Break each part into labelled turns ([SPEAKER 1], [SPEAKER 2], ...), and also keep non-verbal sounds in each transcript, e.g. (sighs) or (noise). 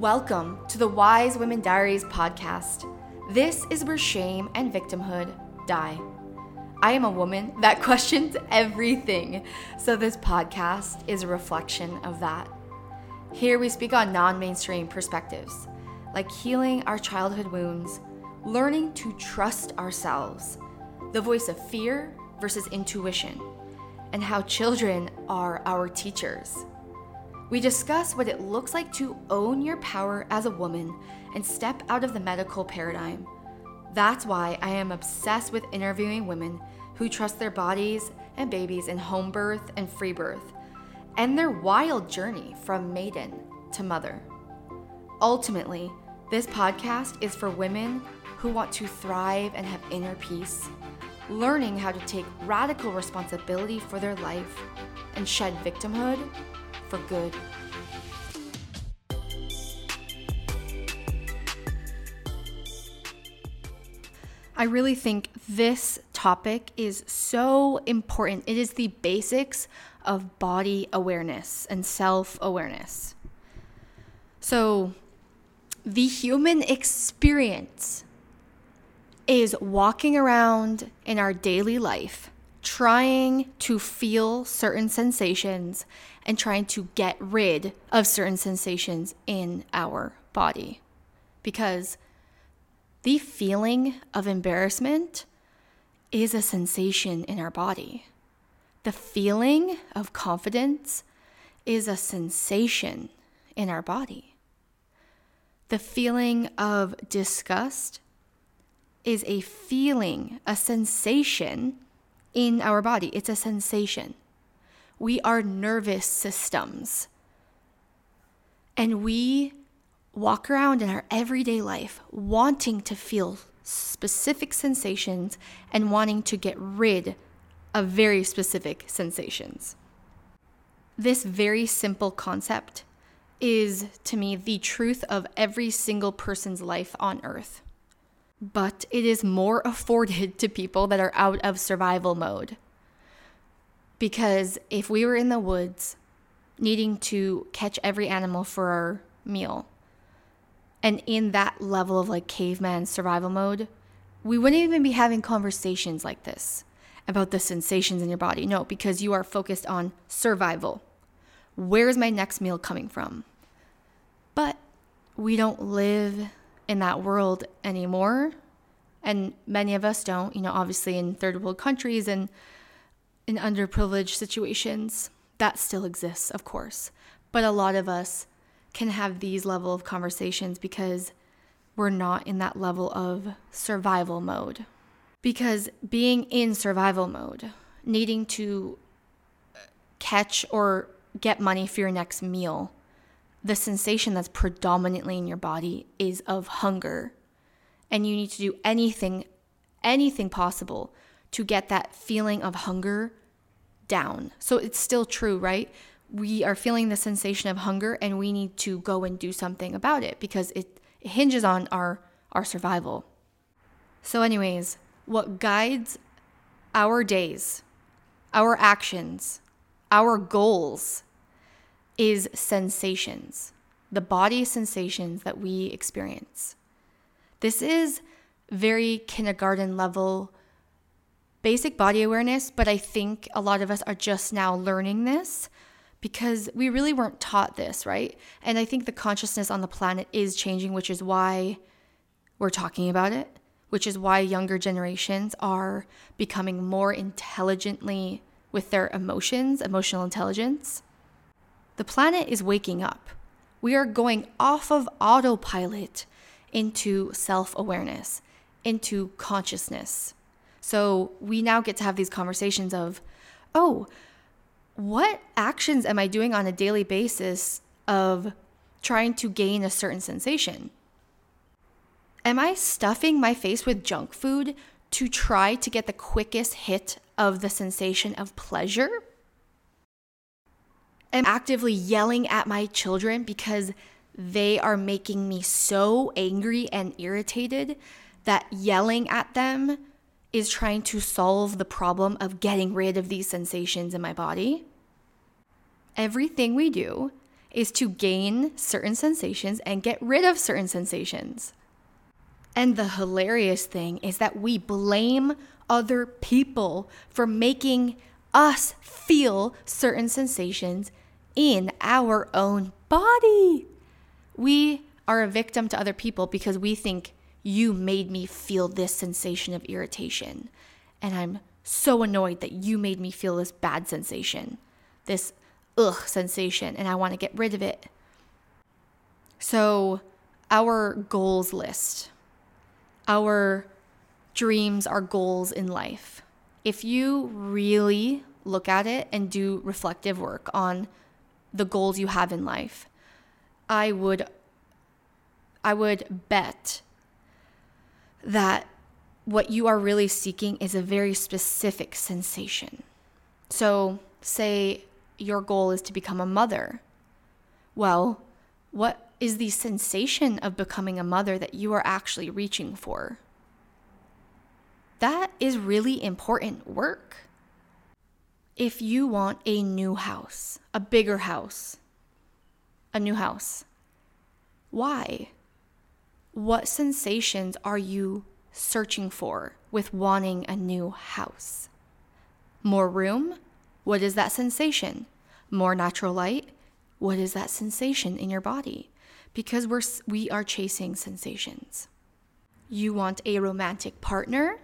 [SPEAKER 1] Welcome to the Wise Women Diaries podcast. This is where shame and victimhood die. I am a woman that (laughs) questions everything, so this podcast is a reflection of that. Here we speak on non mainstream perspectives, like healing our childhood wounds, learning to trust ourselves, the voice of fear versus intuition, and how children are our teachers. We discuss what it looks like to own your power as a woman and step out of the medical paradigm. That's why I am obsessed with interviewing women who trust their bodies and babies in home birth and free birth, and their wild journey from maiden to mother. Ultimately, this podcast is for women who want to thrive and have inner peace, learning how to take radical responsibility for their life and shed victimhood for good. I really think this topic is so important. It is the basics of body awareness and self awareness. So, the human experience is walking around in our daily life trying to feel certain sensations and trying to get rid of certain sensations in our body. Because the feeling of embarrassment is a sensation in our body. The feeling of confidence is a sensation in our body. The feeling of disgust is a feeling, a sensation in our body. It's a sensation. We are nervous systems. And we walk around in our everyday life wanting to feel specific sensations and wanting to get rid of very specific sensations. This very simple concept is, to me, the truth of every single person's life on earth but it is more (laughs) afforded to people that are out of survival mode. Because if we were in the woods needing to catch every animal for our meal, and in that level of like caveman survival mode, we wouldn't even be having conversations like this about the sensations in your body. No, because you are focused on survival. Where's my next meal coming from? But we don't live in that world anymore. And many of us don't, you know, obviously in third world countries and in underprivileged situations, that still exists, of course. But a lot of us can have these level of conversations because we're not in that level of survival mode. Because being in survival mode, needing to catch or get money for your next meal, the sensation that's predominantly in your body is of hunger. And you need to do anything, anything possible to get that feeling of hunger down. So it's still true, right? We are feeling the sensation of hunger and we need to go and do something about it because it, hinges on our, our survival. So, anyways, what guides our days, our actions, our goals is sensations, the body sensations that we experience. This is very kindergarten level basic body awareness, but I think a lot of us are just now learning this because we really weren't taught this, right? And I think the consciousness on the planet is changing, which is why we're talking about it, which is why younger generations are becoming more intelligently with their emotions, emotional intelligence. The planet is waking up. We are going off of autopilot into self awareness, into consciousness. So we now get to have these conversations of, oh, what actions am I doing on a daily basis of trying to gain a certain sensation? Am I stuffing my face with junk food to try to get the quickest hit of the sensation of pleasure? Am actively yelling at my children because they are making me so angry and irritated that yelling at them is trying to solve the problem of getting rid of these sensations in my body. Everything we do is to gain certain sensations and get rid of certain sensations. And the hilarious thing is that we blame other people for making us feel certain sensations in our own body. We are a victim to other people because we think you made me feel this sensation of irritation. And I'm so annoyed that you made me feel this bad sensation, this ugh sensation, and I want to get rid of it. So, our goals list, our dreams, our goals in life. If you really look at it and do reflective work on the goals you have in life, I would I would bet that what you are really seeking is a very specific sensation. So, say your goal is to become a mother. Well, what is the sensation of becoming a mother that you are actually reaching for? That is really important work. If you want a new house, a bigger house, a new house, why? What sensations are you searching for with wanting a new house? More room? What is that sensation? More natural light? What is that sensation in your body? Because we're we are chasing sensations. You want a romantic partner?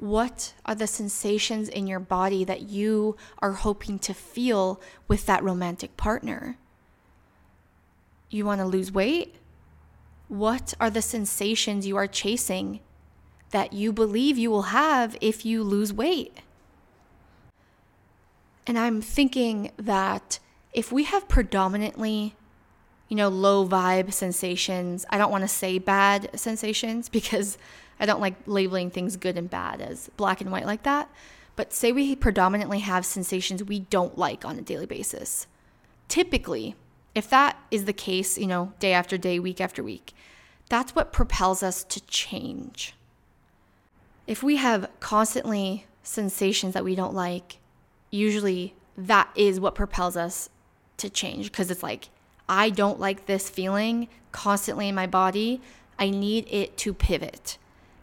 [SPEAKER 1] What are the sensations in your body that you are hoping to feel with that romantic partner? You want to lose weight? What are the sensations you are chasing that you believe you will have if you lose weight? And I'm thinking that if we have predominantly, you know, low vibe sensations, I don't want to say bad sensations (laughs) because I don't like labeling things good and bad as black and white like that. But say we predominantly have sensations we don't like on a daily basis. Typically, if that is the case, you know, day after day, week after week, that's what propels us to change. If we have constantly sensations that we don't like, usually that is what propels us to change because it's like, I don't like this feeling constantly in my body. I need it to pivot.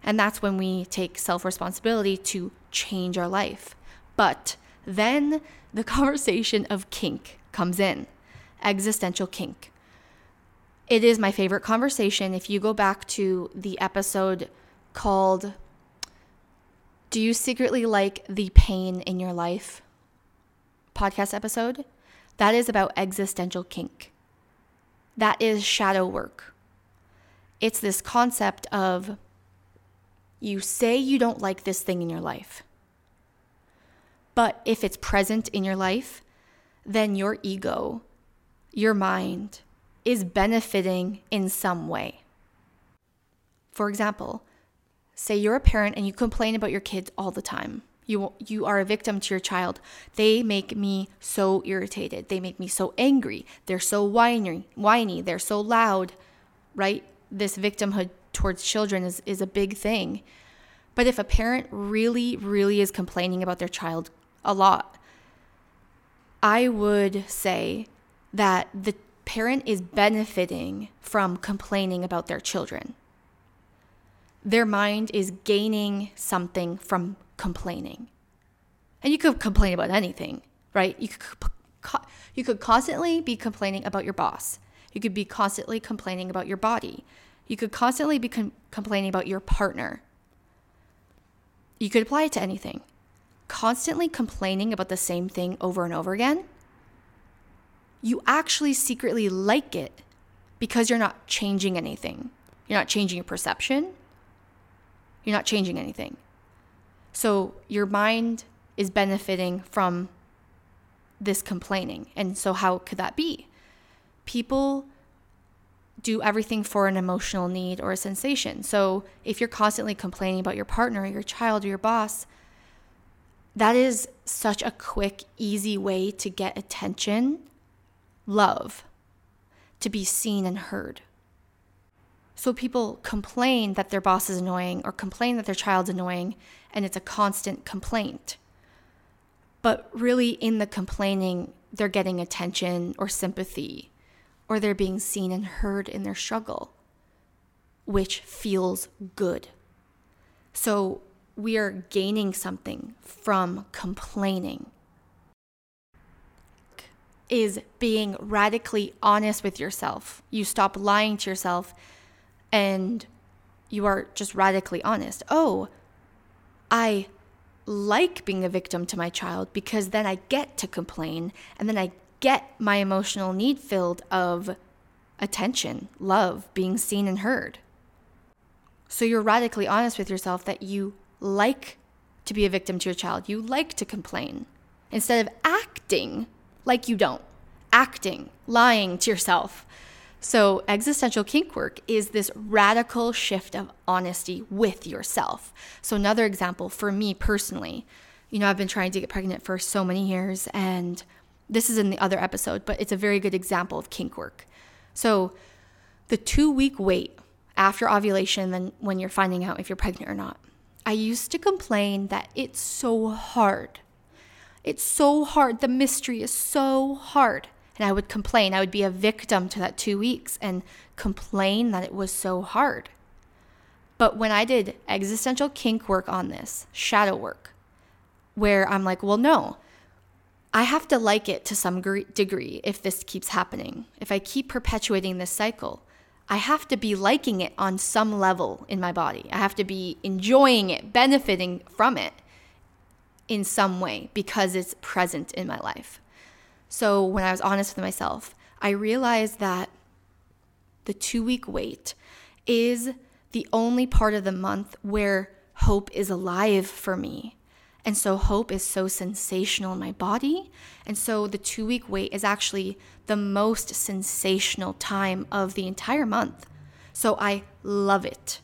[SPEAKER 1] And that's when we take self responsibility to change our life. But then the (laughs) conversation of kink comes in existential kink. It is my favorite conversation. If you go back to the episode called Do You Secretly Like the Pain in Your Life? podcast episode, that is about existential kink. That is shadow work. It's this concept of you say you don't like this thing in your life. But if it's present in your life, then your ego your mind is benefiting in some way. For example, say you're a parent and you complain about your kids all the time. You, you are a victim to your child. They make me so irritated. They make me so angry. They're so whiny, whiny. They're so loud, right? This victimhood towards children is, is a big thing. But if a parent really, really is complaining about their child a lot, I would say that the parent is benefiting from complaining about their children. Their mind is gaining something from complaining. And you could complain about anything, right? You could, you could constantly be complaining about your boss. You could be constantly complaining about your body. You could constantly be com- complaining about your partner. You could apply it to anything. Constantly complaining about the same thing over and over again you actually secretly like it because you're not changing anything. You're not changing your perception. You're not changing anything. So your mind is benefiting from this complaining. And so, how could that be? People do everything for an emotional need or a sensation. So, if you're constantly complaining about your partner, or your child, or your boss, that is such a quick, easy way to get attention love, to be seen and heard. So people complain that their boss is annoying or complain that their child's annoying, and it's a constant complaint. But really, in the complaining, they're getting attention or sympathy, or they're being seen and heard in their struggle, which feels good. So we are gaining something from complaining. Is being radically honest with yourself. You stop lying to yourself and you are just radically honest. Oh, I like being a victim to my child because then I get to complain and then I get my emotional need filled of attention, love, being seen and heard. So you're radically honest with yourself that you like to be a victim to your child. You like to complain instead of acting like you don't, acting, lying to yourself. So, existential kink work is this radical shift of honesty with yourself. So, another example for me personally, you know, I've been trying to get pregnant for so many years, and this is in the other episode, but it's a very good example of kink work. So, the two week wait after ovulation, then when you're finding out if you're pregnant or not, I used to complain that it's so hard. It's so hard. The mystery is so hard. And I would complain. I would be a victim to that two weeks and complain that it was so hard. But when I did existential kink work on this, shadow work, where I'm like, well, no, I have to like it to some degree if this keeps happening. If I keep perpetuating this cycle, I have to be liking it on some level in my body. I have to be enjoying it, benefiting from it in some way because it's present in my life. So when I was honest with myself, I realized that the two week wait is the only part of the month where hope is alive for me. And so hope is so sensational in my body. And so the two week wait is actually the most sensational time of the entire month. So I love it.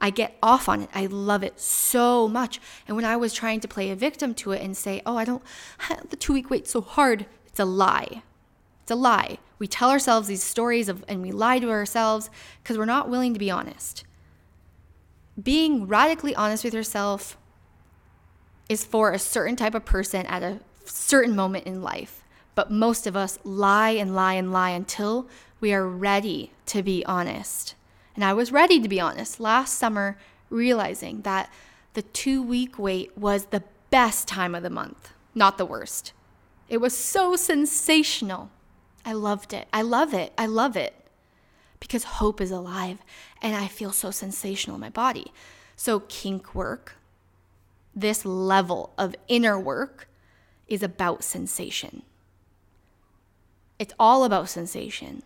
[SPEAKER 1] I get off on it. I love it so much. And when I was trying to play a victim to it and say, oh, I don't, (sighs) the two week wait's so hard, it's a lie. It's a lie. We tell ourselves these stories of, and we lie to ourselves because we're not willing to be honest. Being radically honest with yourself is for a certain type of person at a certain moment in life. But most of us lie and lie and lie until we are ready to be honest. And I was ready to be honest last summer, realizing that the two week wait was the best time of the month, not the worst. It was so sensational. I loved it. I love it. I love it because hope is alive and I feel so sensational in my body. So, kink work, this level of inner work, is about sensation. It's all about sensation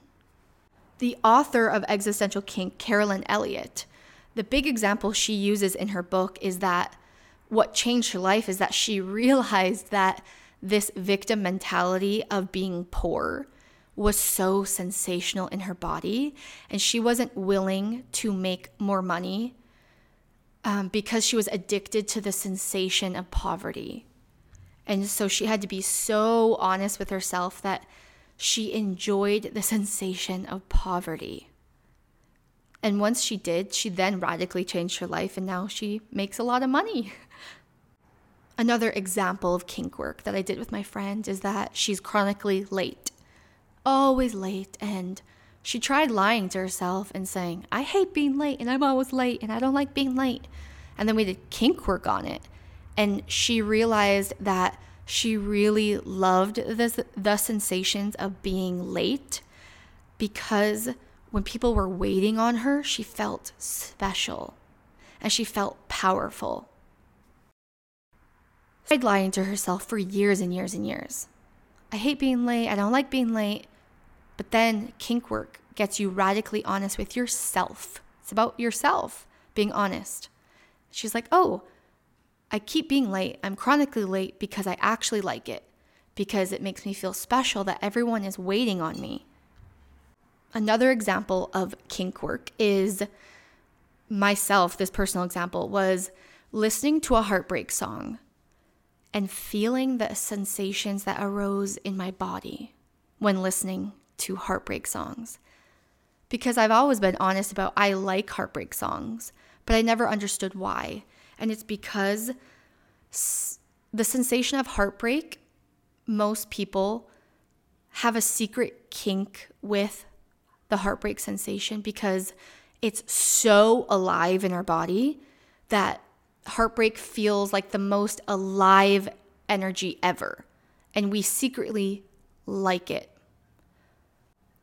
[SPEAKER 1] the author of Existential Kink, Carolyn Elliott, the big example she uses in her book is that what changed her life is that she (laughs) realized that this victim mentality of being poor was so sensational in her body, and she wasn't willing to make more money um, because she was addicted to the sensation of poverty. And so she had to be so honest with herself that she enjoyed the sensation of poverty. And once she did, she then radically changed her life and now she makes a lot of money. (laughs) Another example of kink work that I did with my friend is that she's chronically late, always late. And she tried lying to herself and saying, I hate being late and I'm always late and I don't like being late. And then we did kink work on it. And she realized that she really loved this, the sensations of being late because when people were waiting on her, she felt special and she felt powerful. She tried lying to herself for years and years and years. I hate being late. I don't like being late. But then kink work gets you radically honest with yourself. It's about yourself being honest. She's like, oh, I keep being late. I'm chronically late because I actually like it, because it makes me feel special that everyone is waiting on me. Another example of kink work is myself, this personal example was listening to a heartbreak song and feeling the sensations that arose in my body when listening to heartbreak songs. Because I've always been honest about I like heartbreak songs, but I never understood why. And it's because the sensation of heartbreak most people have a secret kink with the heartbreak sensation because it's so alive in our body that heartbreak feels like the most alive energy ever. And we secretly like it.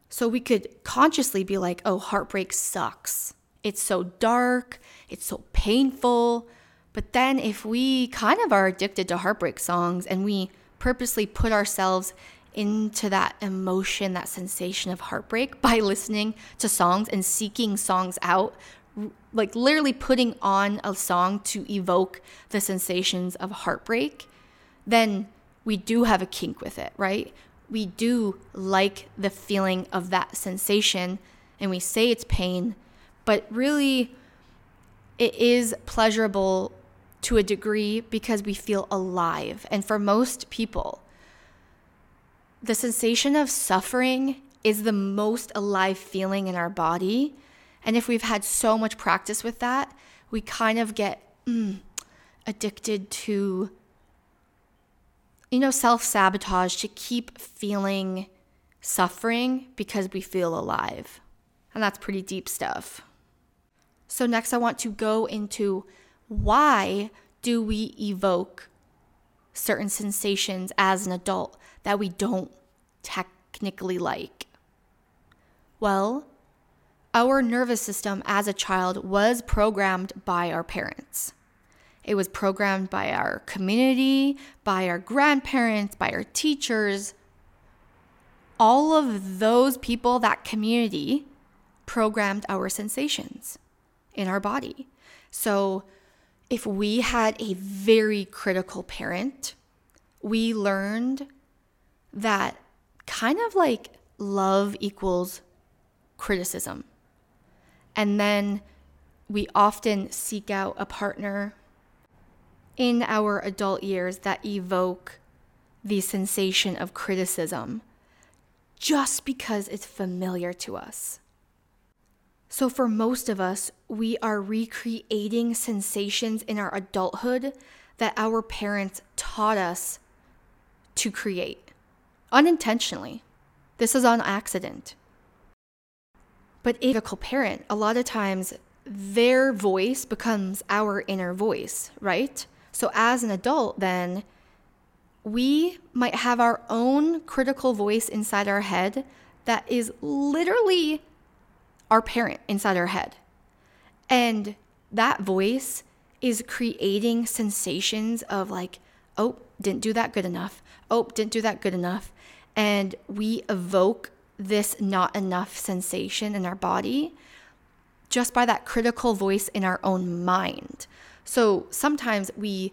[SPEAKER 1] So we could consciously be like, oh, heartbreak sucks. It's so dark, it's so painful. But then if we kind of are addicted to heartbreak songs and we purposely put ourselves into that emotion, that sensation of heartbreak (laughs) by listening to songs and seeking songs out, like literally putting on a song to evoke the sensations of heartbreak, then we do have a kink with it, right? We do like the feeling of that sensation and we say it's pain, but really it is pleasurable to a degree because we feel alive. And for most people, the sensation of suffering is the most alive feeling in our body. And if we've had so much practice with that, we kind of get mm, addicted to, you know, self sabotage to keep feeling suffering because we feel alive. And that's pretty deep stuff. So, next, I want to go into why do we evoke certain sensations as an adult that we don't technically like? Well, our nervous system as a child was programmed by our parents. It was programmed by our community, by our grandparents, by our teachers. All of those people, that community, programmed our sensations in our body. So, if we had a very critical parent, we learned that kind of like love equals criticism. And then we often seek out a partner in our adult years that evoke the sensation of criticism just because it's familiar to us. So, for most of us, we are recreating sensations in our adulthood that our parents taught us to create unintentionally. This is on accident. But if a parent, a lot of times their voice becomes our inner voice, right? So, as an adult, then we might have our own critical voice inside our head that is literally our parent inside our head. And that voice is creating sensations of like, oh, didn't do that good enough. Oh, didn't do that good enough. And we evoke this not enough sensation in our body just by that critical voice in our own mind. So sometimes we,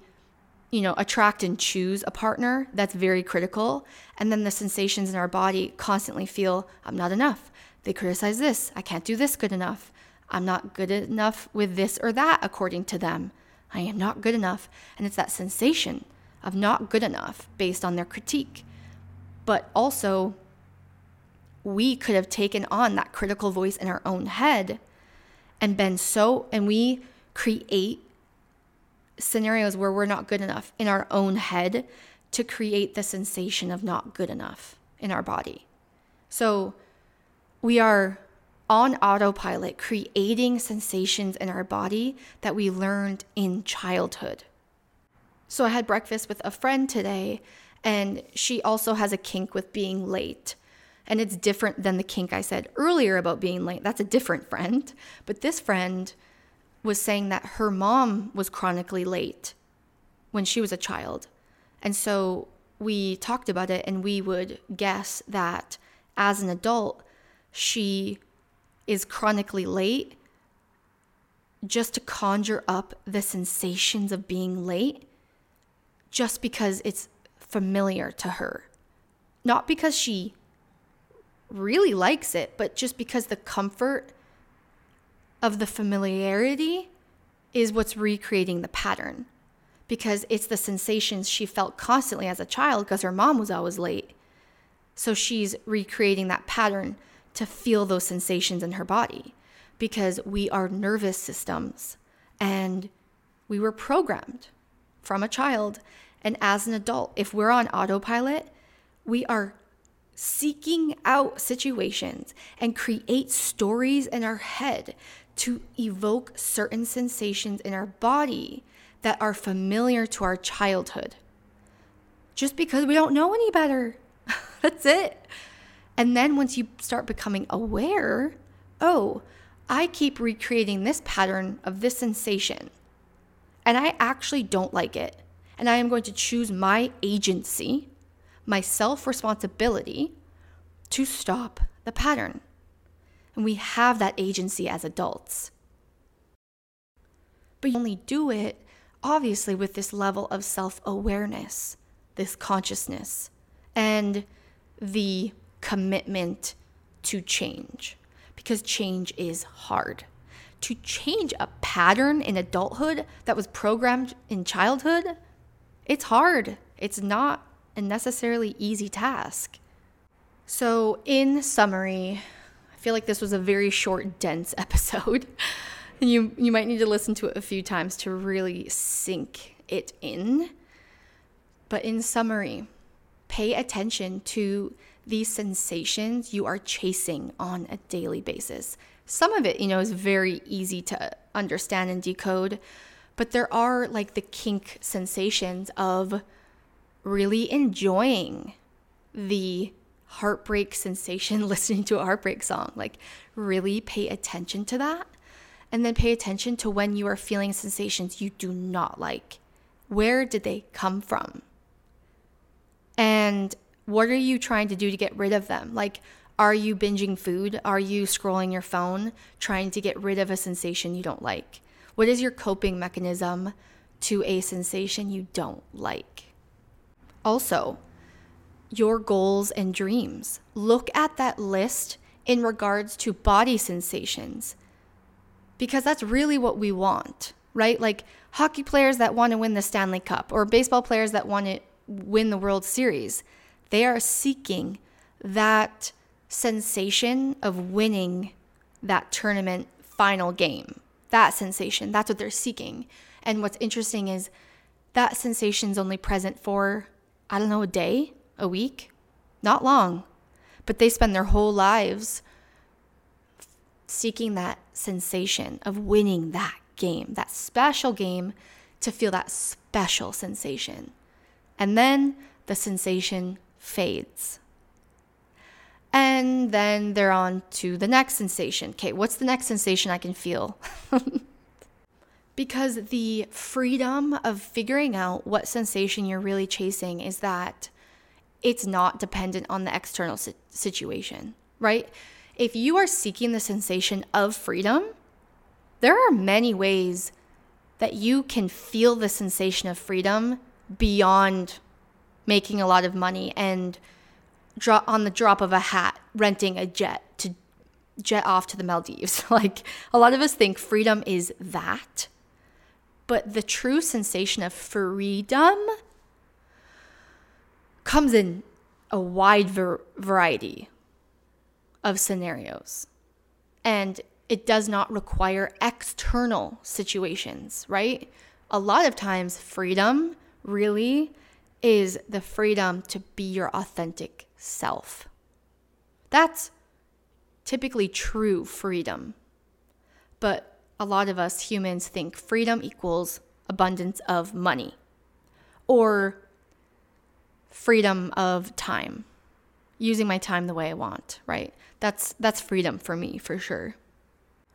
[SPEAKER 1] you know, attract and choose a partner that's very critical. And then the sensations in our body constantly feel, I'm not enough. They criticize this. I can't do this good enough. I'm not good enough with this or that according to them. I am not good enough. And it's that sensation of not good enough based on their critique. But also, we could have taken on that critical voice in our own head and been so, and we create scenarios where we're not good enough in our own head to create the sensation of not good enough in our body. So, we are on autopilot creating sensations in our body that we learned in childhood. So I had breakfast with a friend today, and she also has a kink with being late. And it's different than the kink I said earlier about being late. That's a different friend. But this friend was saying that her mom was chronically late when she was a child. And so we talked about it, and we would guess that as an adult, she is chronically late just to conjure up the sensations of being late just because it's familiar to her. Not because she really likes it, but just because the comfort of the familiarity is what's recreating the pattern. Because it's the sensations she felt constantly as a child because her mom was always late. So she's recreating that pattern to feel those sensations in her body because we are nervous systems and we were programmed from a child and as an adult. If we're on autopilot we are seeking out situations and create stories in our head to evoke certain sensations in our body that are familiar to our childhood. Just because we don't know any better. (laughs) That's it. And then once you start becoming aware, oh, I keep recreating this pattern of this sensation, and I actually don't like it. And I am going to choose my agency, my self responsibility to stop the pattern. And we have that agency as adults. But you only do it, obviously, with this level of self awareness, this consciousness, and the commitment to change. Because change is hard. To change a pattern in adulthood that was programmed in childhood, it's hard. It's not a necessarily easy task. So, in summary, feel like this was a very short, dense (laughs) episode. you, you might need to listen to it a few times to really sink it in. But in summary, pay attention to these sensations you are chasing on a daily basis. Some of it, you know, is very easy to understand and decode, but there are like the kink sensations of really enjoying the heartbreak sensation (laughs) listening to a heartbreak song. Like, really pay attention to that. And then pay attention to when you are feeling sensations you do not like. Where did they come from? And what are you trying to do to get rid of them? Like, are you binging food? Are you scrolling your phone trying to get rid of a sensation you don't like? What is your coping mechanism to a sensation you don't like? Also, your goals and dreams. Look at that list in regards to body sensations because that's really what we want, right? Like hockey players that want to win the Stanley Cup or baseball players that want to win the World Series, they are seeking that sensation of winning that tournament final game. That sensation, that's what they're seeking. And what's interesting is that sensation is only present for, I don't know, a day, a week, not long. But they spend their whole lives seeking that sensation of winning that game, that special game, to feel that special sensation. And then the sensation fades. And then they're on to the next sensation. Okay, what's the next sensation I can feel? (laughs) because the freedom of figuring out what sensation you're really chasing is that it's not dependent on the external situation, right? If you are seeking the sensation of freedom, there are many ways that you can feel the sensation of freedom beyond making a lot of money and on the drop of a hat renting a jet to jet off to the Maldives. (laughs) like a lot of us think freedom is that. But the true sensation of freedom comes in a wide ver- variety of scenarios. And it does not require external situations, right? A lot of times, freedom really is the freedom to be your authentic self. That's typically true freedom. But a lot of us humans think freedom equals abundance of money or freedom of time. Using my time the way i want right? That's that's freedom for me for sure.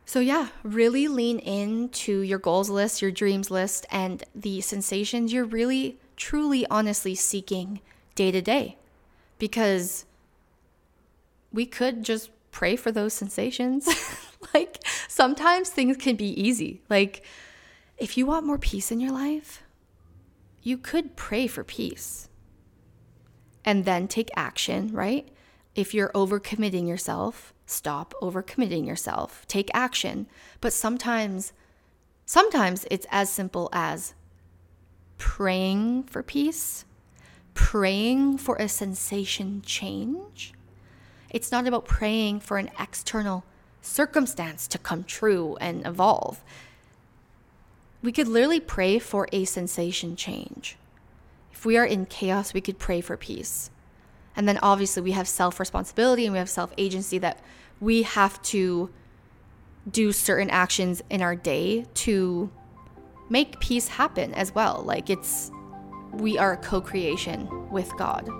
[SPEAKER 1] So yeah really lean into your goals list your dreams list and the sensations you're really truly honestly seeking day to day. Because we could just pray for those sensations. (laughs) Like sometimes things can be easy. Like if you want more peace in your life you could pray for peace and then take action, right? If you're overcommitting yourself, stop overcommitting yourself. Take action. But sometimes sometimes it's as simple as praying for peace, praying for a sensation change. It's not about praying for an external circumstance to come true and evolve. We could literally pray for a sensation change. If we are in chaos, we could pray for peace. And then obviously we have self responsibility and we have self agency that we have to do certain actions in our day to make peace happen as well. Like it's, we are co creation with God.